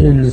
일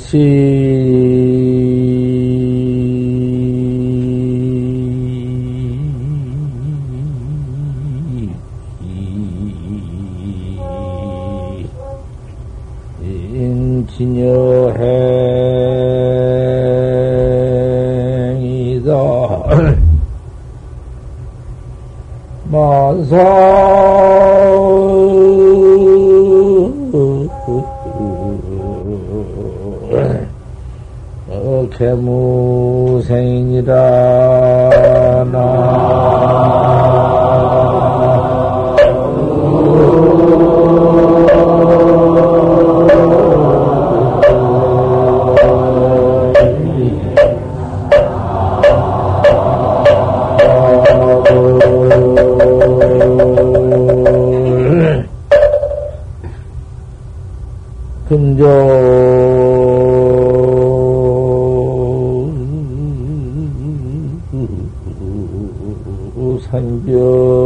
금조 산별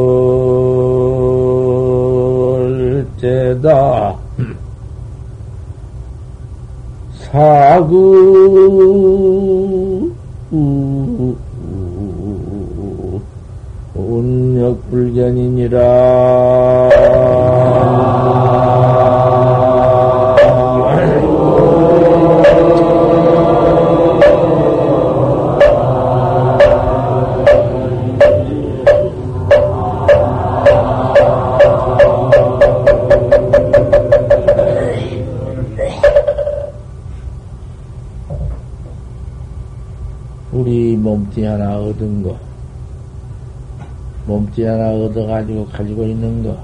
몸뚱이 하나 얻어가지고 가지고 있는 거,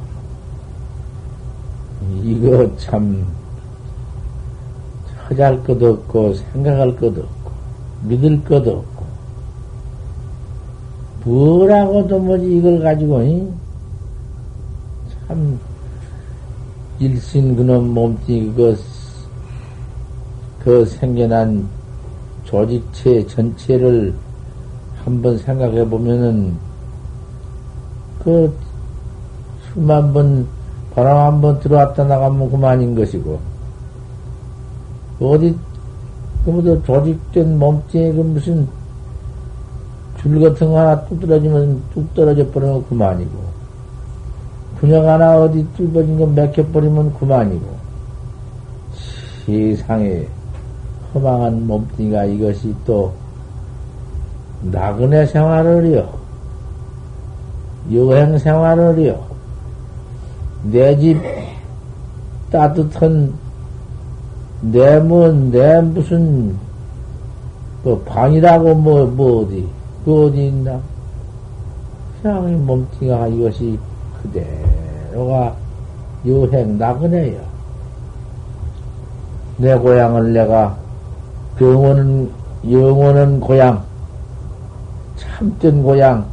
이거 참, 허잘 것도 없고, 생각할 것도 없고, 믿을 것도 없고, 뭐라고도 뭐지 이걸 가지고, 이? 참, 일신 그놈 몸뚱이 그, 그 생겨난 조직체 전체를 한번 생각해 보면은 그 수만 번 바람 한 번 들어왔다 나가면 그만인 것이고. 어디 그뭐도 조직된 몸뚱이 그 무슨 줄 같은 거 하나 뚝 떨어지면 뚝 떨어져 버리면 그만이고. 분양 하나 어디 뚫어진 거 맥혀버리면 그만이고. 세상에 허망한 몸뚱이가 이것이 또 나그네 생활을요, 여행 생활을요, 내 집 따뜻한 내 뭐, 내 무슨 뭐 방이라고 뭐, 뭐 어디, 그 어디 있나? 그냥 이 몸뚱이가 이것이 그대로가 여행 나그네요. 내 고향을 내가 병원은, 영원한 고향, 참된 고향,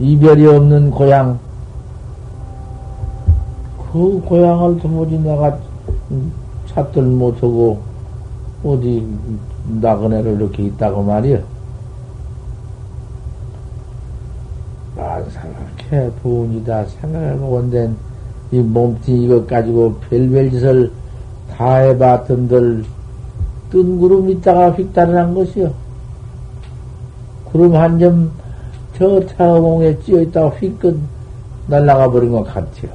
이별이 없는 고향, 그 고향을 도무지 내가 찾들 못하고, 어디 나그네를 이렇게 있다고 말이야. 만상하게 부운이다 생각해보건된 이 몸뚱이 이것 가지고 별별 짓을 다 해봤던들 뜬 구름 있다가 휙 달아난 것이요. 구름 한 점 저 태어공에 찌어 있다가 휙끗 날아가 버린 것 같아요.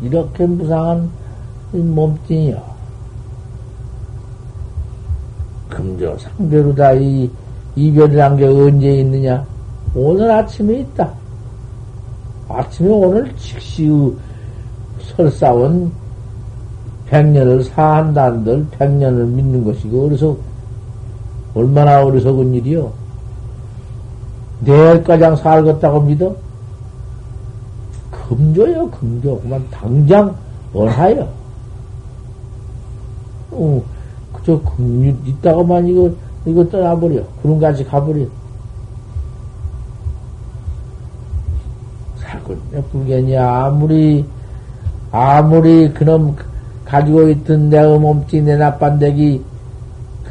이렇게 무상한 몸뚱이요. 금조 상대로다 이 이별이란 게 언제 있느냐? 오늘 아침에 있다. 아침에 오늘 즉시 설사원 백년을 사한다는들 백년을 믿는 것이고 그래서 얼마나 어리석은 일이요. 내일가장 살겠다고 믿어? 금조요, 금조. 그만 당장 원하여. 어, 그저 금 있다고만 이거, 이거 떠나버려. 구름같이 가버려. 사건, 불견이 아무리, 아무리 그놈 가지고 있던 내 몸뚱이 내 나빤데기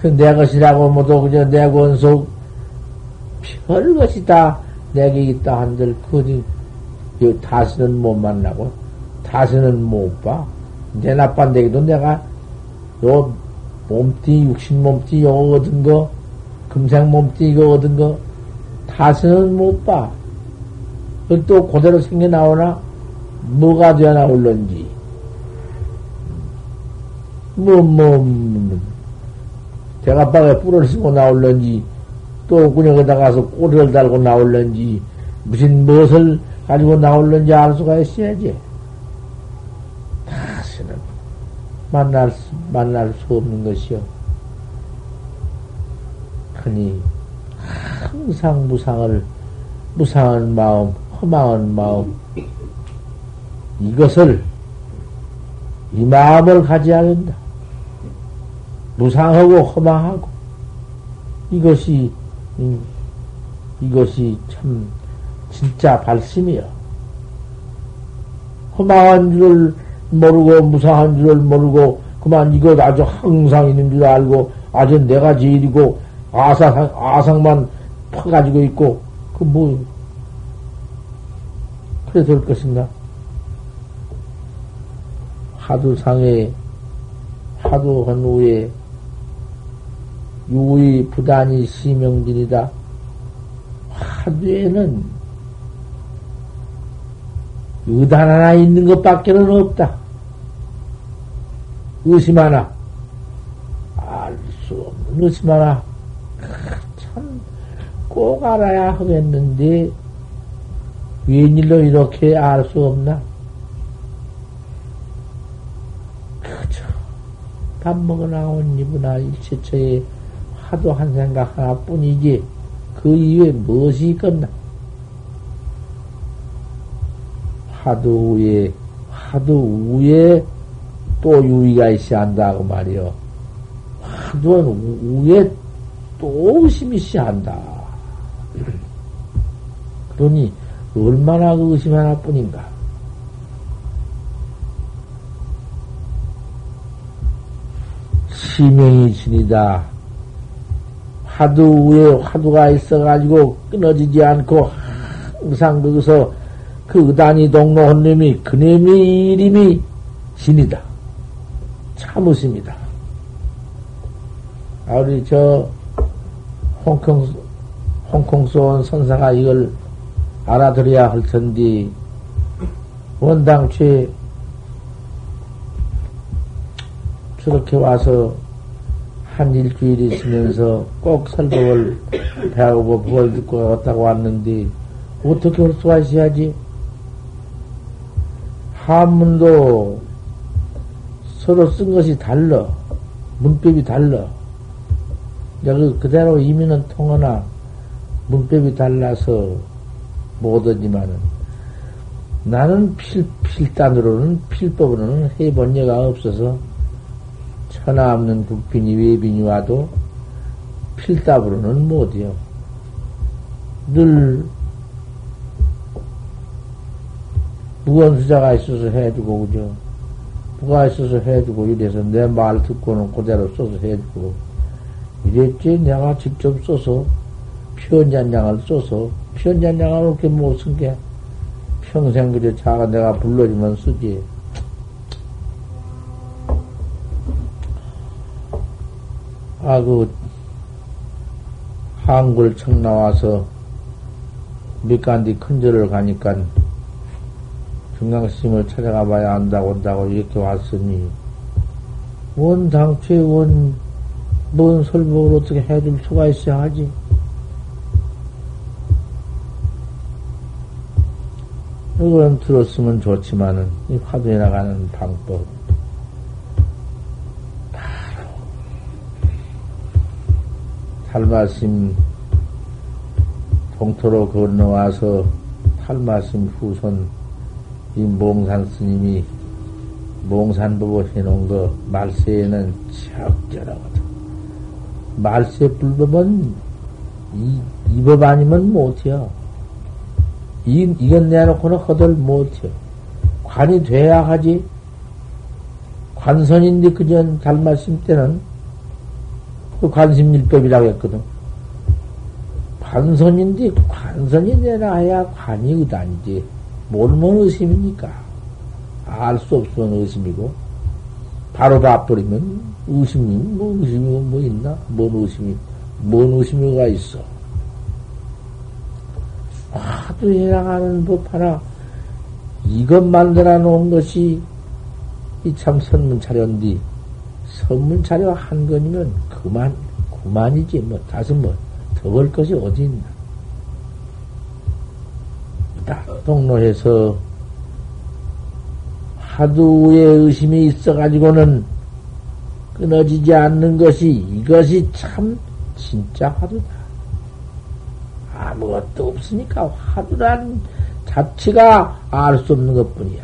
그 내 것이라고 모두 그저 내 권속 별것이 다 내게 있다 한들 그지 다시는 못 만나고 다시는 못 봐. 내 나빤데기도 내가 요 몸띠, 육신 몸띠 요거 얻은 거, 금생 몸띠 이거 얻은 거, 다시는 못 봐. 또 그대로 생겨 나오나? 뭐가 되어 나올런지. 뭐, 뭐, 뭐 대가방에 뿔을 쓰고 나올런지, 또 그녀에다 가서 꼬리를 달고 나올런지, 무슨 무엇을 가지고 나올런지 알 수가 있어야지. 다시는 만날, 만날 수 없는 것이요. 그니, 항상 무상을, 무상한 마음, 허망한 마음, 이것을, 이 마음을 가져야 한다. 무상하고 허망하고, 이것이, 이것이 참, 진짜 발심이요. 허망한 줄을 모르고, 무상한 줄을 모르고, 그만 이것 아주 항상 있는 줄 알고, 아주 내가 제일이고, 아상, 아상만 퍼가지고 있고, 그 뭐, 그래 될 것인가? 하두상에, 하두한 후에, 유의 부단이 시명진이다. 하두에는 의단 하나 있는 것밖에는 없다. 의심 하나. 알 수 없는 의심 하나. 참, 꼭 알아야 하겠는데, 웬일로 이렇게 알 수 없나? 그저, 밥 먹어 나온 이브나 일체처에 하도 한 생각 하나뿐이지, 그 이외에 무엇이 있겠나? 하도 위에, 하도 위에 또 유의가 있어야 한다고 말이요. 하도 위에 또 의심이 있어야 한다. 그러니, 얼마나 그 의심 하나 뿐인가? 시명이 진이다. 화두 위에 화두가 있어가지고 끊어지지 않고 항상 거기서 그 의단이 동로한 놈이 그놈의 이름이 진이다. 참으십니다. 아, 우리 저 홍콩, 홍콩서 온 선사가 이걸 알아들어야 할 텐데, 원당최 저렇게 와서 한 일주일 있으면서 꼭 설법을 배우고 그걸 듣고 왔다고 왔는데, 어떻게 있어야지? 한문도 서로 쓴 것이 달라. 문법이 달라. 그 그대로 이민은 통하나 문법이 달라서 못하지만은 나는 필, 필단으로는 필법으로는 해본 예가 없어서 천하 없는 국빈이 외빈이 와도 필답으로는 못해요. 늘 무언수자가 있어서 해주고 그죠. 부가 있어서 해주고 이래서 내 말 듣고는 그대로 써서 해주고 이랬지 내가 직접 써서 편잔량을 써서 편잔량을 그렇게 못 쓴 게 평생 그저 자가 내가 불러주면 쓰지. 아, 그, 한글청 나와서 밑간디 큰절을 가니까 정강스님을 찾아가 봐야 한다고 한다고 이렇게 왔으니, 원 당초에 원, 뭔 설법을 어떻게 해줄 수가 있어야 하지? 이건 들었으면 좋지만은, 이 화두에 나가는 방법. 바로, 탈마심 동토로 건너와서 탈마심 후손 이 몽산 스님이 몽산법을 해놓은 거 말세에는 적절하거든. 말세 불법은 이, 이 법 아니면 못해요. 이, 이건 내놓고는 허들 못해요. 관이 돼야 하지. 관선인데 그전 잘말씀 때는 그 관심일법이라고 했거든. 관선인데 관선이 내놔야 관이 의단이지. 뭘뭔 의심입니까? 알 수 없는 의심이고, 바로 봐버리면 의심이, 뭐 의심이 뭐 있나? 뭔 의심이, 뭔 의심이가 있어? 하도 해나가는 법 하나, 이것 만들어 놓은 것이 이 참 선문 차려인디, 선문 차려 한 건이면 그만, 그만이지. 뭐, 다시 뭐, 더 볼 것이 어디 있나. 딱 동로해서 하두의 의심이 있어가지고는 끊어지지 않는 것이 이것이 참 진짜 화두다. 아무것도 없으니까 화두란 자체가 알 수 없는 것 뿐이야.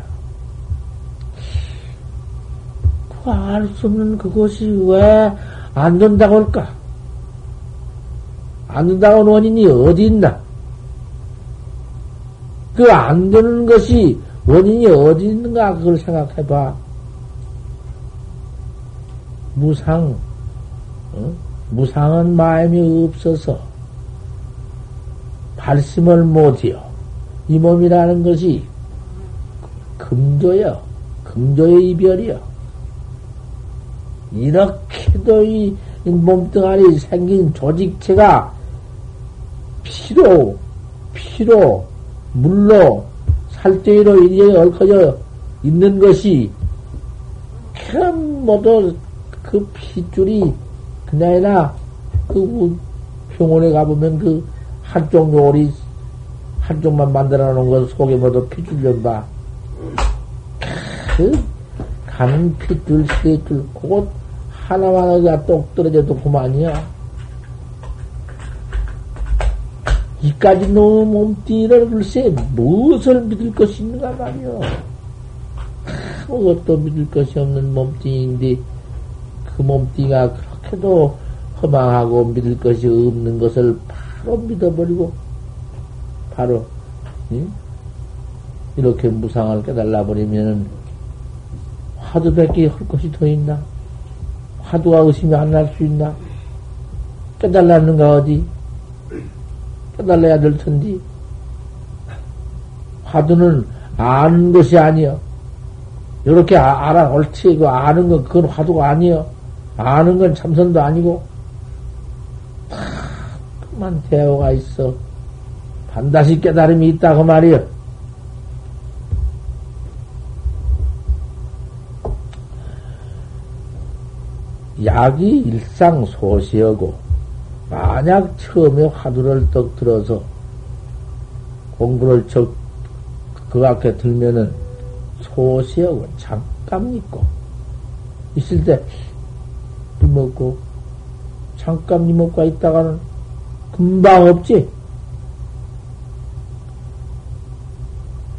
그 알 수 없는 그것이 왜 안 된다고 할까? 안 된다고 하는 원인이 어디 있나? 그 안 되는 것이 원인이 어디 있는가? 그걸 생각해 봐. 무상, 어? 무상은 마음이 없어서 발심을 못해요. 이 몸이라는 것이 금조여, 금조의 이별이여. 이렇게도 이 몸뚱아리 생긴 조직체가 피로, 피로, 물로, 살대로 이리에 얽혀져 있는 것이 참 모두 그 핏줄이 그나이나 그 병원에 가보면 그 한쪽 요리 한쪽만 만들어 놓은 것 속에 모두 핏줄 좀 봐. 그 가는 핏줄 세줄 그것 하나만 어디가 똑 떨어져도 그만이야. 이까지 너무 몸띠를 글쎄 무엇을 믿을 것이 있는가 말이요. 아무것도 믿을 것이 없는 몸띠인데 그 몸띠가 그렇게도 허망하고 믿을 것이 없는 것을 바로 믿어버리고 바로 응? 이렇게 무상을 깨달아 버리면은 화두밖에 할 것이 더 있나? 화두가 의심이 안 날 수 있나? 깨달았는가 어디? 깨달아야 될 텐데. 화두는 아는 것이 아니여. 이렇게 아, 알아, 옳지. 그 아는 건 그건 화두가 아니여. 아는 건 참선도 아니고. 다 그만 대화가 있어. 반드시 깨달음이 있다, 그 말이여. 약이 일상 소시하고, 만약 처음에 화두를 떡 들어서 공부를 적, 그 앞에 들면은 소시하고 잠깐 있고, 있을 때, 이먹고, 잠깐 이먹고 있다가는 금방 없지?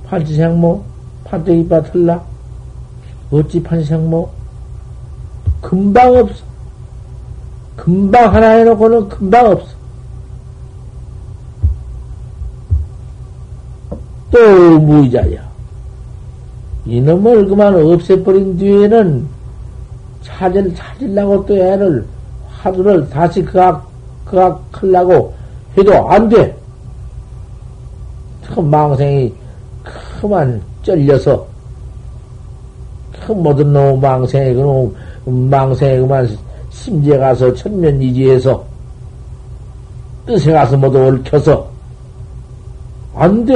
판치생모, 판때기빠 틀라? 어찌 판치생모? 금방 없어. 금방 하나 해놓고는 금방 없어. 또 무의자야. 이놈을 그만 없애버린 뒤에는 찾을, 찾으려고 또 애를, 화두를 다시 그악, 그악 하려고 해도 안 돼. 그 망생이 그만 쩔려서, 그 모든 놈 망생이, 그놈 망생이 그만 심지에 가서 천면이지에서 뜻에 가서 모두 얽혀서 안 돼.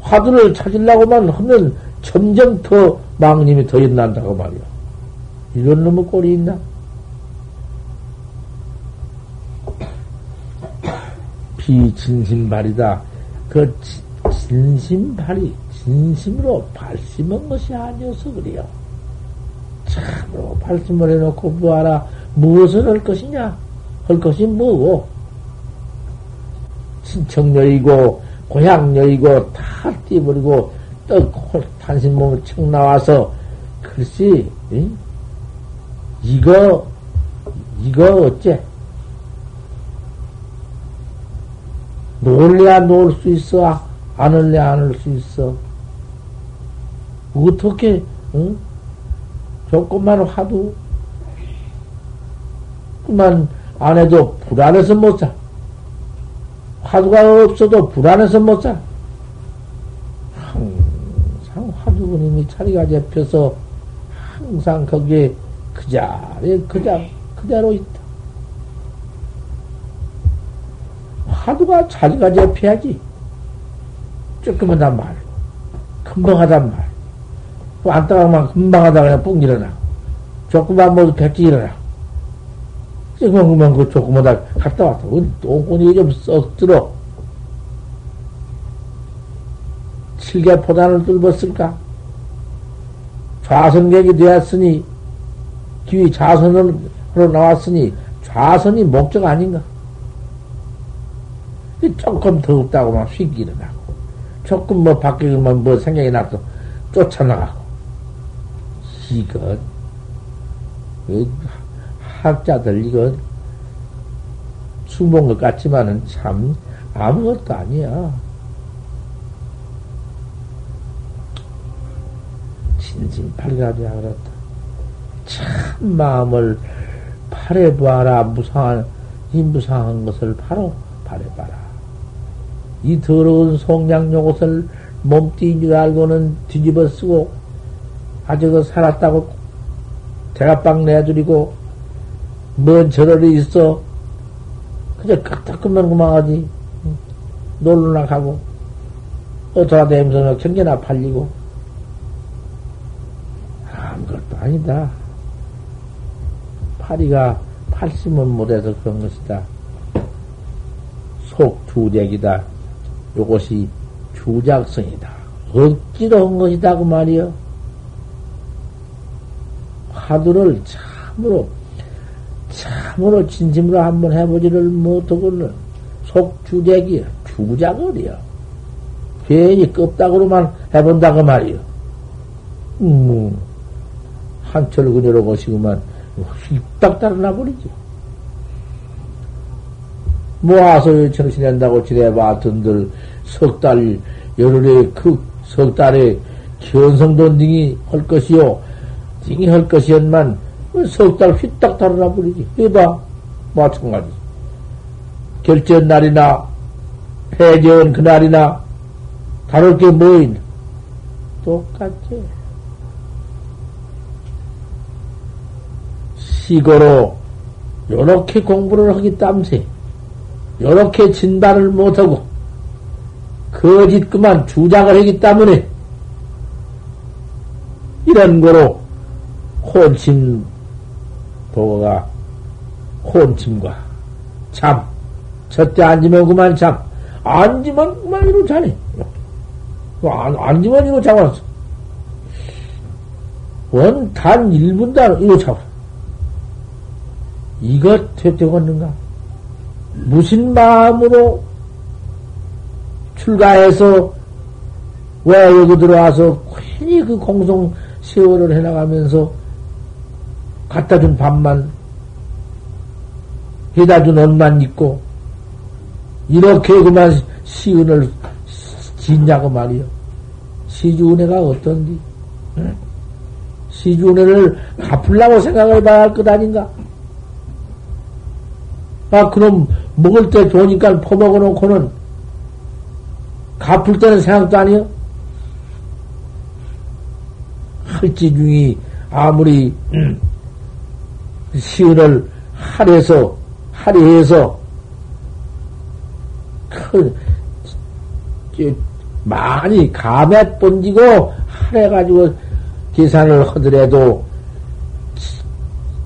화두를 찾으려고만 하면 점점 더 망님이 더 일난다고 말이야. 이런 놈의 꼴이 있나? 비진심발이다. 그 진심발이 진심으로 발심한 것이 아니어서 그래요. 참으로 말씀을 해놓고 뭐하라 무엇을 할 것이냐? 할 것이 뭐고? 친척녀이고 고향녀이고 다 띄버리고 떡 탄신 몸을 척 나와서 글쎄 응? 이거 이거 어째? 놀래야 놀 수 있어? 안 할래 안할 수 있어 어떻게 응? 조금만 화두 그만 안 해도 불안해서 못 사. 화두가 없어도 불안해서 못 사. 항상 화두군님이 자리가 잡혀서 항상 거기에 그 자리에 그자, 그대로 있다. 화두가 자리가 잡혀야지. 조금만 단 말. 금방 하단 말. 안따가만 금방 하다가 그냥 뿡 일어나. 조금만 모두 백지 일어나. 그만 그 조금만 갔다 왔다. 똥꼬니 좀썩 들어. 칠개 포단을 뚫었을까? 좌선객이 되었으니, 뒤 좌선으로 나왔으니, 좌선이 목적 아닌가? 조금 더없다고막 휙 일어나고, 조금 뭐 밖에 뭐 생각이 나서 쫓아나가고, 이건, 그 학자들 이건 수본 것 같지만은 참 아무것도 아니야. 진심 팔가지야 그렇다. 참 마음을 팔해봐라 무상한 이 무상한 것을 바로 팔해봐라. 이 더러운 속량 요 것을 몸뚱인 줄 알고는 뒤집어 쓰고 아주 그 살았다고 대가빵 내드리고 뭔 저럴이 있어 그저 까딱그만 그만하지 놀러나 가고 어쩌다 대면서 경계나 팔리고 아무것도 아니다. 파리가 팔심은 못해서 그런 것이다. 속주작이다. 요것이 주작성이다. 억지로 한 것이다. 그 말이여. 화두를 참으로, 참으로 진심으로 한번 해보지를 못하고는 속주작이야. 주작을이야. 괜히 껍다구로만 해본다. 그 말이여. 음. 한철 그녀로 것이구만 휙딱 달아나 버리지. 모아서 정신한다고 지내봤던들 석 달, 열흘에 그 석 달에 견성도 등이 할 것이요. 등이 할 것이었만 석달 휙딱 달아나 버리지. 이봐. 마찬가지. 결전 날이나 폐전 그날이나 다를 게뭐 있나? 똑같지. 시고로 요렇게 공부를 하기 땀새 요렇게 진단을 못하고 거짓 그만 주작을 하기 때문에 이런 거로 혼침 도가 혼침과 잠. 저때 앉으면 그만 잠. 앉으면 그만 이로 자네 안, 앉으면 이로 자왔어 원 단 1분단 이로 자고. 이것 되되겠는가? 무슨 마음으로 출가해서 왜 여기 들어와서 괜히 그 공성 세월을 해나가면서 갖다 준 밥만 해다 준 옷만 입고 이렇게 그만 시은을 짓냐고 말이요. 시주은혜가 어떤디? 시주은혜를 갚으려고 생각을 봐야 할 것 아닌가? 아, 그럼 먹을 때 좋으니까 퍼먹어 놓고는 갚을 때는 생각도 아니요? 할지 중이 아무리 음, 시은을 할해서 할애해서 큰 많이 감에 번지고 할해가지고 계산을 하더라도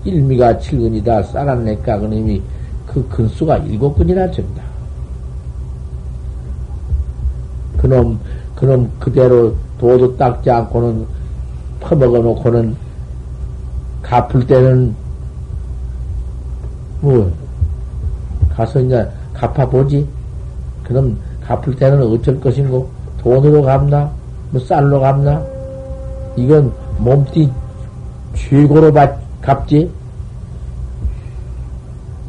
일미가 칠근이다 쌀안내까 그놈이 그 근수가 일곱 근이나 된다. 그놈, 그놈 그대로 도도 닦지 않고는 퍼먹어 놓고는 갚을 때는 뭐 가서 이제 갚아보지. 그럼 갚을 때는 어쩔 것인고? 돈으로 갚나? 뭐 쌀로 갚나? 이건 몸띠 최고로 받, 갚지.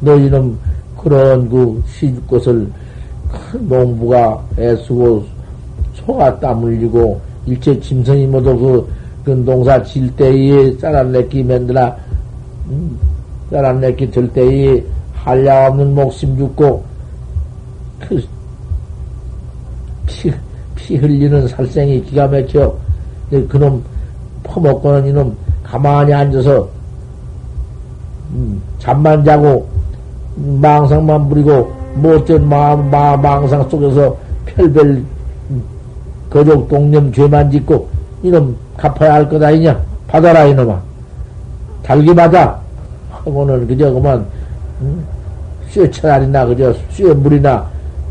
너희는 그런 그 시집 것을 큰 농부가 애쓰고 소가 땀 흘리고 일체 짐승이 모두 그, 그 농사 질 때에 쌀안내기 만들어. 음, 쌀안내기 들 때에 한량 없는 목숨 죽고 그 피, 피 흘리는 살생이 기가 막혀 그놈 퍼먹고는 이놈 가만히 앉아서 음, 잠만 자고 망상만 부리고 못된 마음, 마, 망상 속에서 별별 거족 동념 죄만 짓고 이놈 갚아야 할 것 아니냐? 받아라 이놈아. 달기 받아. 하고는 그저 그만 음, 쇠차라리나 그저 쇠 물이나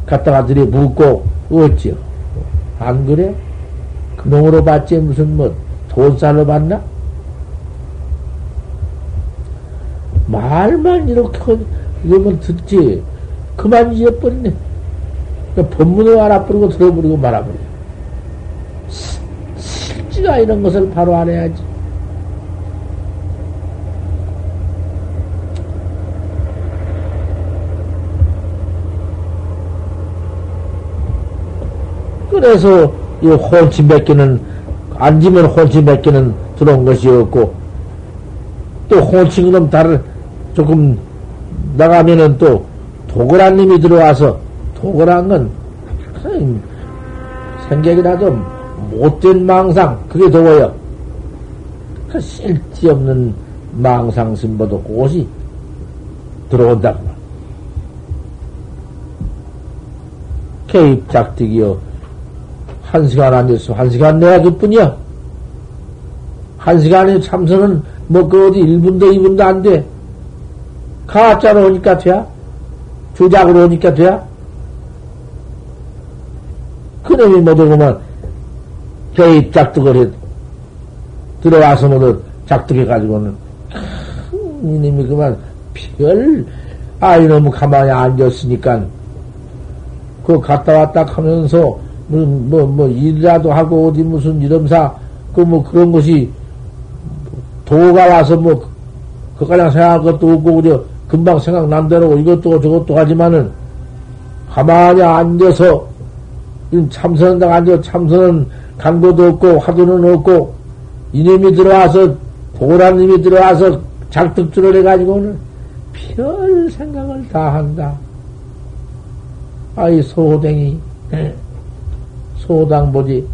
갖다가 들이 붓고 어찌요? 안 그래? 그놈으로 받지 무슨 뭐 돈살로 받나? 말만 이렇게 이러면 듣지 그만 잊어버리네. 그러니까 법문을 알아버리고 들어버리고 말아버려. 실지가 이런 것을 바로 알아야지. 그래서 이 혼치 몇 개는 앉으면 혼치 몇 개는 들어온 것이었고 또 혼치 그럼 다른 조금 나가면은 또 도그란 님이 들어와서 도그란 건 생각이라도 못된 망상 그게 더워요. 그 쓸데없는 망상 심보도 꽃이 들어온다고. 개입 작득이요. 한 시간 앉았어. 한 시간 내야 그뿐이야. 한 시간에 참선은 뭐 그 어디 1분도 2분도 안 돼. 가짜로 오니까 돼야? 주작으로 오니까 돼야? 그놈이 그만 개입 작득을 해. 들어와서 모두 작득해가지고는 이놈이 그만 별, 아, 이놈은 가만히 앉았으니까 그 갔다 왔다 하면서 뭐, 뭐, 뭐, 일이라도 하고 어디 무슨 이름사, 그 뭐 그런 것이 도가 와서 뭐, 그까지 생각할 것도 없고, 그저 금방 생각난 대로 이것도 저것도 하지만은 가만히 앉아서 참선한다고 앉아 참선은 간고도 없고 화두는 없고 이놈이 들어와서 도라님이 들어와서 작득줄을 해가지고는 별 생각을 다 한다. 아이 소호댕이 소당 보지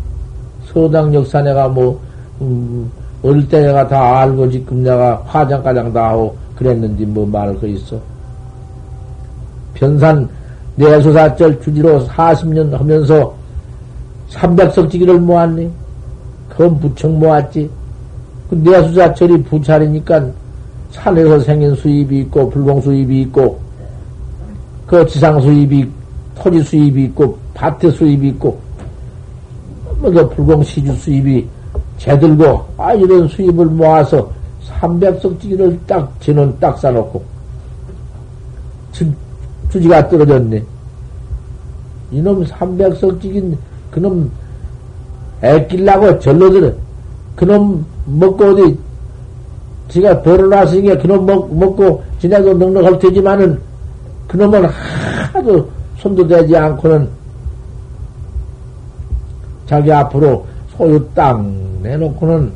소당 역사 내가 뭐 음, 어릴 때 내가 다 알고 지금 내가 화장가장 다 하고 그랬는지 뭐 말할 거 있어. 변산 내수사절 주지로 40년 하면서 300석 지기를 모았네. 그건 부척 모았지. 그 내수사절이 부찰이니까 산에서 생긴 수입이 있고, 불공 수입이 있고, 그 지상 수입이, 토지 수입이 있고, 밭에 수입이 있고, 뭐 그 불공 시주 수입이 제들고, 아, 이런 수입을 모아서 300석지기를 딱, 진원 딱 싸놓고, 주, 주지가 떨어졌네. 이놈 300석지긴, 그놈, 애끼려고 절로 들어. 그놈 먹고 어디, 지가 벌어놨으니까 그놈 먹, 먹고 지나도 넉넉할 테지만은, 그놈은 하도 손도 대지 않고는, 자기 앞으로 소유 땅 내놓고는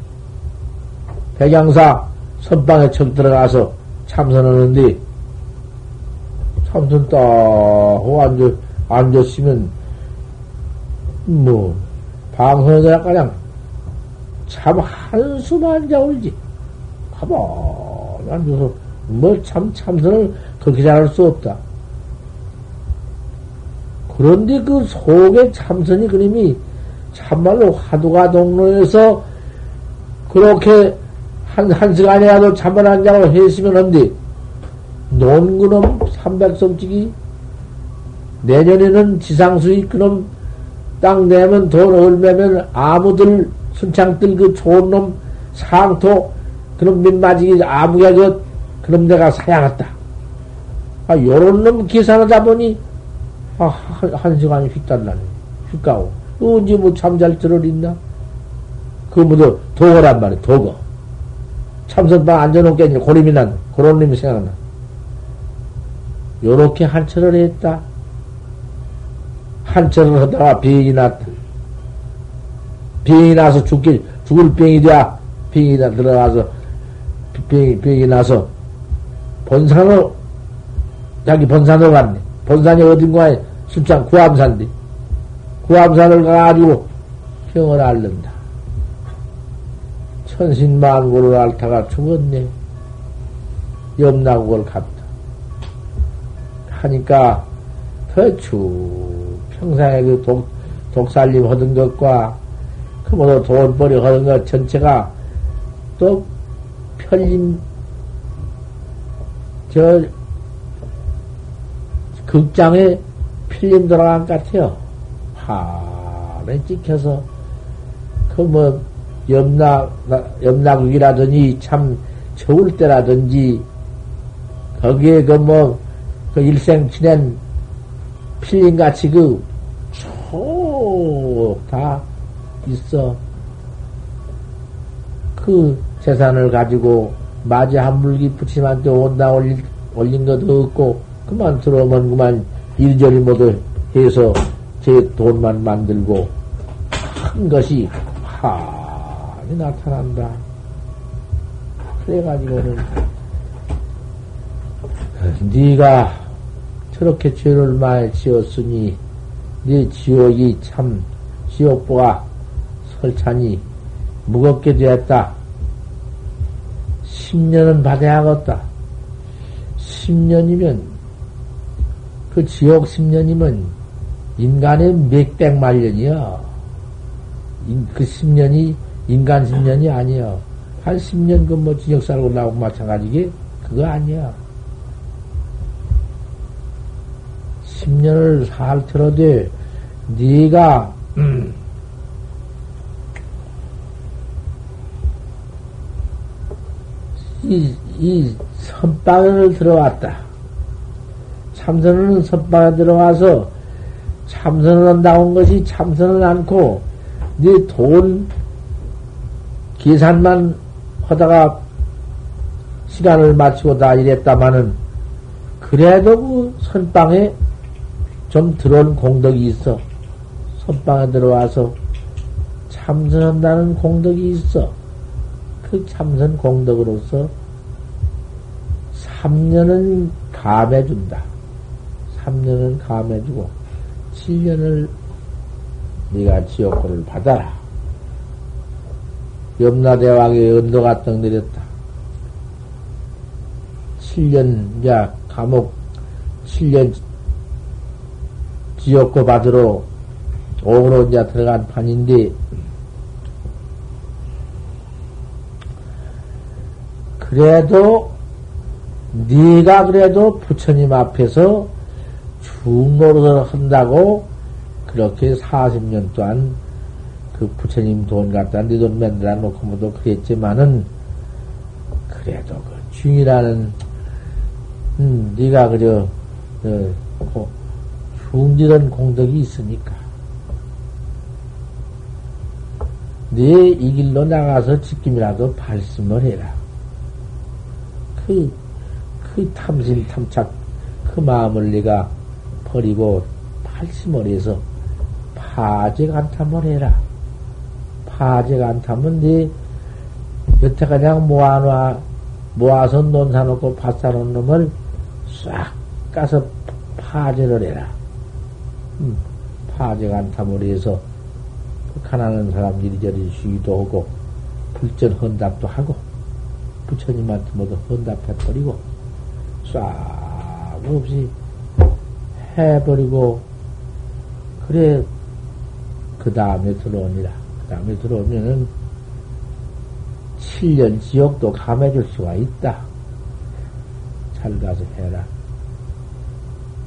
백양사 선방에 척 들어가서 참선하는데 참선 딱 하고 앉아, 앉았으면 뭐 방송에서 그냥 참 한숨만 자울지 가만히 앉아서 뭐 참 참선을 그렇게 잘할 수 없다. 그런데 그 속에 참선이 그림이 참말로 화두가 동로에서 그렇게 한, 한 시간이라도 잠을 안 자고 했으면 한디, 논 그놈 300성직이 내년에는 지상수익 그놈 땅 내면 돈 얼매면 아무들, 순창들 그 좋은 놈 상토 그놈 민마지기 아무개 그, 그놈 내가 사양했다. 아, 요런 놈 계산하다 보니, 아, 한, 한 시간이 휙단다네. 휙 가고. 언제 뭐 잠잘 줄을 있나? 그 뭐도 도거란 말이야, 도거. 참선방 앉아놓게 이제 고림이 난, 그런 놈이 생각나. 요렇게 한철을 했다. 한철을 하다가 병이 났다. 병이 나서 죽길, 죽을 병이 돼야 병이 나, 들어가서 병이, 병이 나서 본산으로, 자기 본산으로 갔네. 본산이 어딘가에 순창 구암산데. 구암산을 가가지고 병을 앓는다. 천신만고를 앓다가 죽었네. 염나국을 갔다. 하니까 더추 평상에 그 독, 독살림 하던 것과 그 모두 돈벌이 하던 것 전체가 또 편림 저 극장에 필름 돌아간 것 같아요. 하에 찍혀서 그 뭐 염락 염락이라든지 참 좋을 때라든지 거기에 그 뭐 그 일생 지낸 필름 같이 그쭉다 있어. 그 재산을 가지고 마지 한 물기 붙이한테 온다 올린, 올린 것도 없고 그만 들어오면 그만 이리저리 모두 해서 제 돈만 만들고 큰 것이 환히 나타난다. 그래가지고는 네가 저렇게 죄를 많이 지었으니 네 지옥이 참 지옥보가 설찬이 무겁게 되었다. 10년은 받아야겠다. 10년이면, 그 지옥 10년이면 인간의 몇백만 년이야. 그 10년이 인간 10년이 아니야. 한 10년 그뭐 지역 살고 나오고 마찬가지게 그거 아니야. 10년을 살더라도 네가 음, 이, 이 선방을 들어왔다. 참선은 선방에 들어와서 참선을 나온 것이 참선을 않고 네 돈 계산만 하다가 시간을 마치고 다 이랬다마는 그래도 그 선방에 좀 들어온 공덕이 있어. 선방에 들어와서 참선한다는 공덕이 있어. 그 참선 공덕으로서 3년은 감해준다. 3년은 감해주고 7년을 네가 지옥고를 받아라. 염라대왕의 은도가 떡 내렸다. 7년, 야, 감옥 7년 지옥고 받으러 옥으로 이제 들어간 판인데, 그래도 네가 그래도 부처님 앞에서 중노릇을 한다고 그렇게 40년 동안 그 부처님 돈 갖다 네 돈 만들어 놓고 뭐도 그랬지만은 그래도 그 중이라는 음, 네가 그저 어, 중지런 공덕이 있으니까 네 이 길로 나가서 지킴이라도 발심을 해라. 그, 그 탐심, 탐착, 그 마음을 네가 버리고 해서 파직 안탐을 해라. 파직 안탐은 네 여태 그냥 모아놔, 모아서 논 사놓고 밭 사놓은 놈을 싹 가서 파제를 해라. 음, 파제 안탐을 해서 그 가난한 사람 이리저리 쉬기도 하고 불전 헌답도 하고 부처님한테 모두 헌답해버리고 싹 없이 해버리고 그래 그 다음에 들어오니라 그 다음에 들어오면은 7년 지옥도 감해줄 수가 있다. 잘 가서 해라.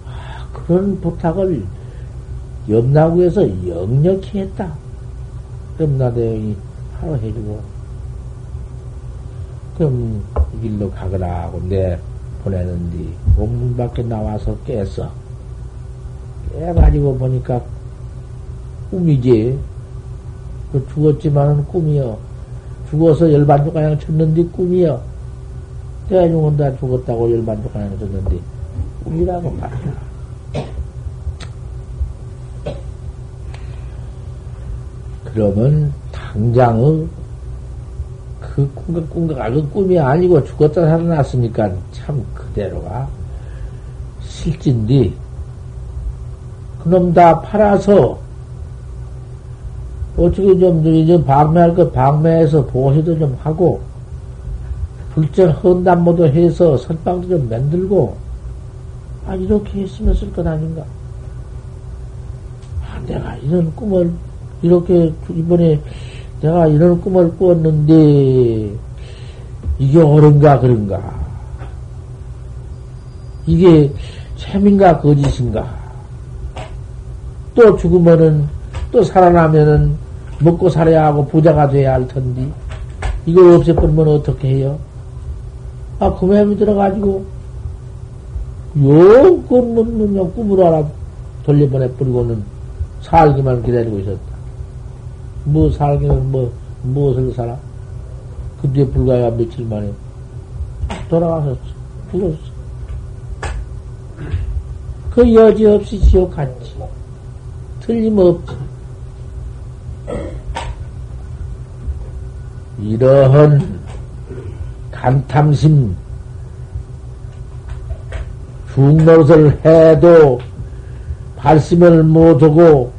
아, 그런 부탁을 염나구에서 역력히 했다. 염나대왕이 하루 해주고. 그럼 이 길로 가거라 하고 내 보내는디 옥문 밖에 나와서 깼어. 깨가지고 보니까 꿈이지. 그 죽었지만은 꿈이여. 죽어서 열반죽가량 쳤는데 꿈이여. 대중은 다 죽었다고 열반죽가량 쳤는데 꿈이라고 말이야. 그러면 당장의 그 꿈과 꿈과 그 꿈이 아니고 죽었다 살아났으니까 참 그대로가 실진디 그놈 다 팔아서 어떻게 좀, 좀 방매할 것 방매해서 보호도 좀 하고, 불정 헌담모도 해서 선방도 좀 만들고, 아, 이렇게 했으면 쓸 것 아닌가. 아, 내가 이런 꿈을, 이렇게, 이번에 내가 이런 꿈을 꾸었는데, 이게 옳은가, 그런가. 이게 참인가, 거짓인가. 또 죽으면은, 또 살아나면은, 먹고 살아야 하고 부자가 돼야 할 텐데, 이걸 없애버리면 어떻게 해요? 아, 들어가지고, 요, 그, 뭐, 뭐, 꿈으로 하나 돌려보내버리고는 살기만 기다리고 있었다. 뭐, 살기는 뭐, 무엇을 살아? 그 뒤에 불과야 며칠 만에 돌아와서 죽었어. 그 여지없이 지옥 갔지. 틀림없지. 이러한 간탐심, 중노릇을 해도 발심을 못하고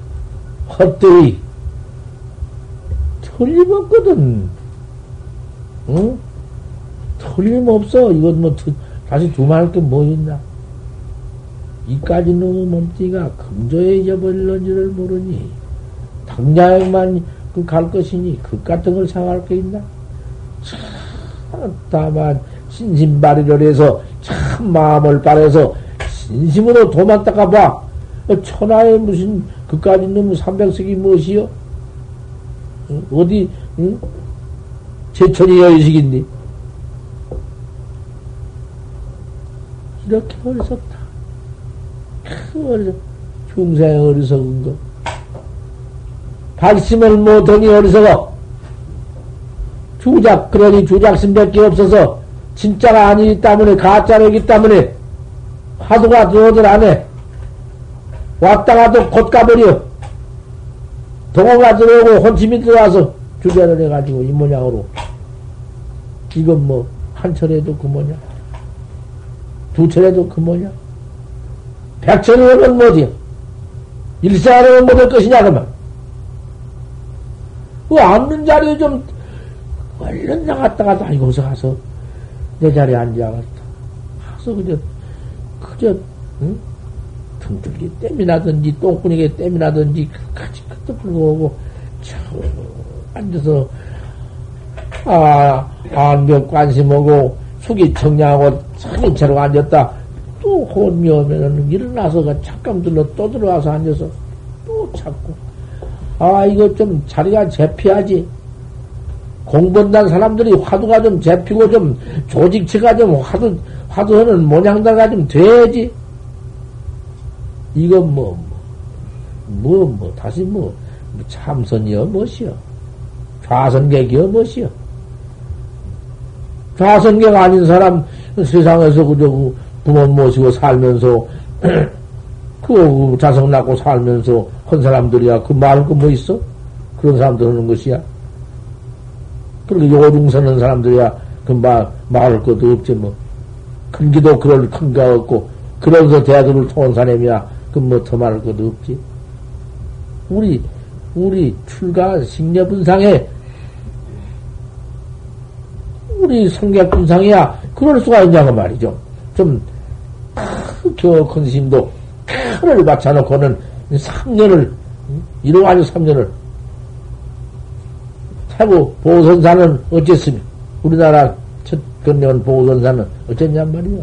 헛되이 틀림없거든. 응? 틀림없어. 이건 뭐, 다시 두말할 게 뭐 있나? 이까지 놈의 몸띠가 금조에 줄을 모르니, 당장만 그 갈 것이니, 그 같은 걸 상할 게 있나? 참, 다만, 신심발휘를 해서, 참 마음을 바래서, 신심으로 도만 닦아봐. 천하에 무슨, 그까지 놈의 삼백석이 무엇이요? 어디, 응? 제천이 여의식인데. 이렇게 어리석다. 큰 어리석, 중생 어리석은 거. 발심을 못하니 어리석어. 주작, 그러니 주작심밖에 없어서, 진짜가 아니기 때문에, 가짜이기 때문에, 화두가 들어오들 안 해. 왔다가도 곧 가버려. 동호가 들어오고 혼침이 들어와서 주변을 해가지고 이 모양으로. 이건 뭐, 한 철에도 그 뭐냐? 두 철에도 그 뭐냐? 백철이면 뭐지? 일생하면 못할 것이냐, 그러면. 그 앉는 자리에 좀, 얼른 나갔다가 다니고서 가서, 내 자리에 앉아갔다. 가서 그저, 그저, 응? 등줄기 땜이 나든지, 똥꾸니게 땜이 나든지, 같이 끝도 불고오고, 저, 앉아서, 아, 안벽 관심하고, 숙이 청량하고, 채로 앉았다. 또 혼미 오면은 일어나서 잠깐 들러 또 들어와서 앉아서 또 찾고. 아, 이거 좀 자리가 재피하지. 공부한다는 사람들이 화두가 좀 재피고 좀 조직체가 좀 화두, 화두하는 모양다가 좀 돼야지. 이건 뭐, 뭐, 뭐, 뭐 다시 뭐, 참선이여, 무엇이여. 좌선객이여, 무엇이여. 좌선객 아닌 사람, 세상에서 그저 그 부모 모시고 살면서, 그 자성 낳고 살면서 한 사람들이야. 그 말할 거뭐 있어? 그런 사람들 하는 것이야. 그렇게 요중 서는 사람들이야. 그 말, 말할 것도 없지, 뭐. 큰 기도 그럴 큰가 없고, 그러면서 대학을 통한 사람이야. 그 뭐 더 말할 것도 없지. 우리, 우리 출가 식례분상에 우리 성격분상이야 그럴 수가 있냐고 말이죠. 좀, 큰 스님도 큰을 받쳐놓고는 3년을, 이루어가지고 3년을. 태고 보선사는 어쨌으면, 우리나라 첫 건네온 보선사는 어쨌냔 말이야.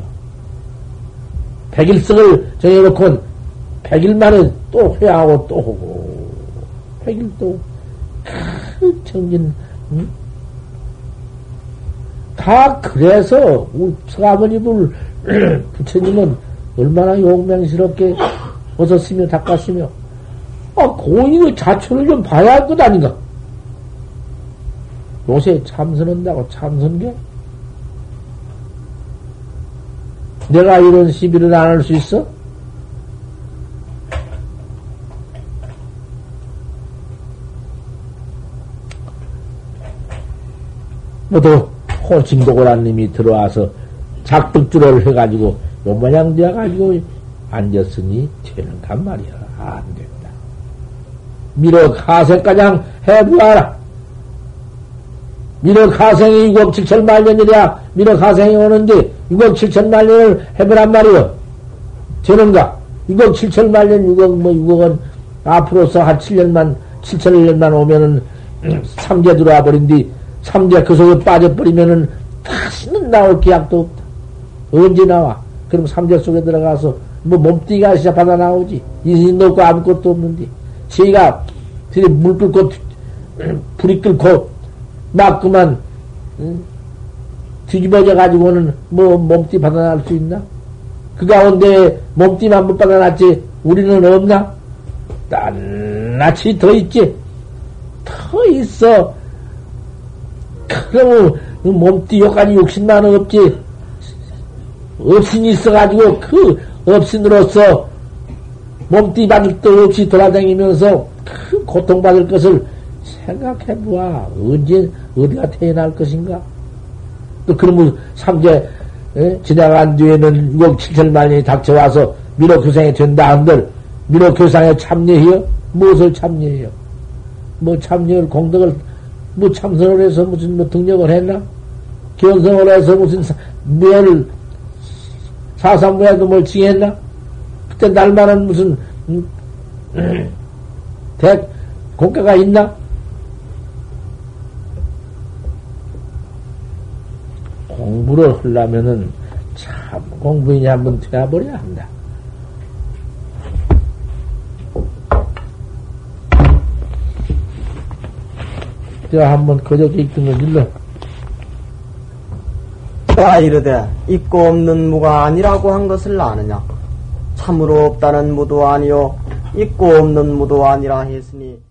백일석을 정해놓고 백일 만에 또 회하고 또 하고, 백일 또, 그 정진, 응? 다 그래서 우리 서아버님을 부처님은 얼마나 용맹스럽게 벗었으며 닦았으며 아 고인의 자초를 좀 봐야 할 것 아닌가? 요새 참선한다고 참선게? 내가 이런 시비를 안 할 수 있어? 모두 호칭도고라님이 들어와서 작득주를 해가지고 요 모양 되어가지고 앉았으니 되는간 말이야. 안 된다. 미륵 하세가장 해보아라. 민어 가생이 6억 7천 만년이랴 민어 가생이 오는데 6억 7천 만년을 해보란 말이요. 되는가? 6억 7천 만년 6억 뭐 6억은 앞으로서 한 7년만 7천 1년만 오면은 삼재 들어와 버린뒤 삼재 그 속에 빠져버리면은 다시는 나올 기약도 없다. 언제 나와? 그럼 삼재 속에 들어가서 뭐 몸띠가 시작 받아 나오지. 인신 놓고 아무것도 없는데. 저희가 물 끓고 불이 끓고 막 그만 뒤집어져 가지고는 뭐 몸띠 받아날 수 있나? 그 가운데 몸띠만 못 받아놨지 우리는 없나? 낱낱이 더 있지. 더 있어. 그러면 몸띠 효과니 욕심만 없지. 없신이 있어가지고 그 없신으로서 몸띠 받을 것 없이 돌아다니면서 큰 고통받을 것을 생각해 보아. 언제, 어디가 태어날 것인가? 또 그러면 삼재, 에? 지나간 뒤에는 6억 7천만 년이 닥쳐와서 민호교상이 된다 한들, 민호교상에 참여해요? 무엇을 참여해요? 뭐 참여를, 공덕을, 뭐 참선을 해서 무슨 뭐 등력을 했나? 견성을 해서 무슨 뭘, 사삼무에도 뭘 지했나? 그때 날만한 무슨, 음, 대, 공과가 있나? 공부를 하려면은 참 공부인이 한번 되어버려야 한다. 제가 한번 거저께 있던 걸 일러. 가 이르되 있고 없는 무가 아니라고 한 것을 아느냐? 참으로 없다는 무도 아니요 있고 없는 무도 아니라 했으니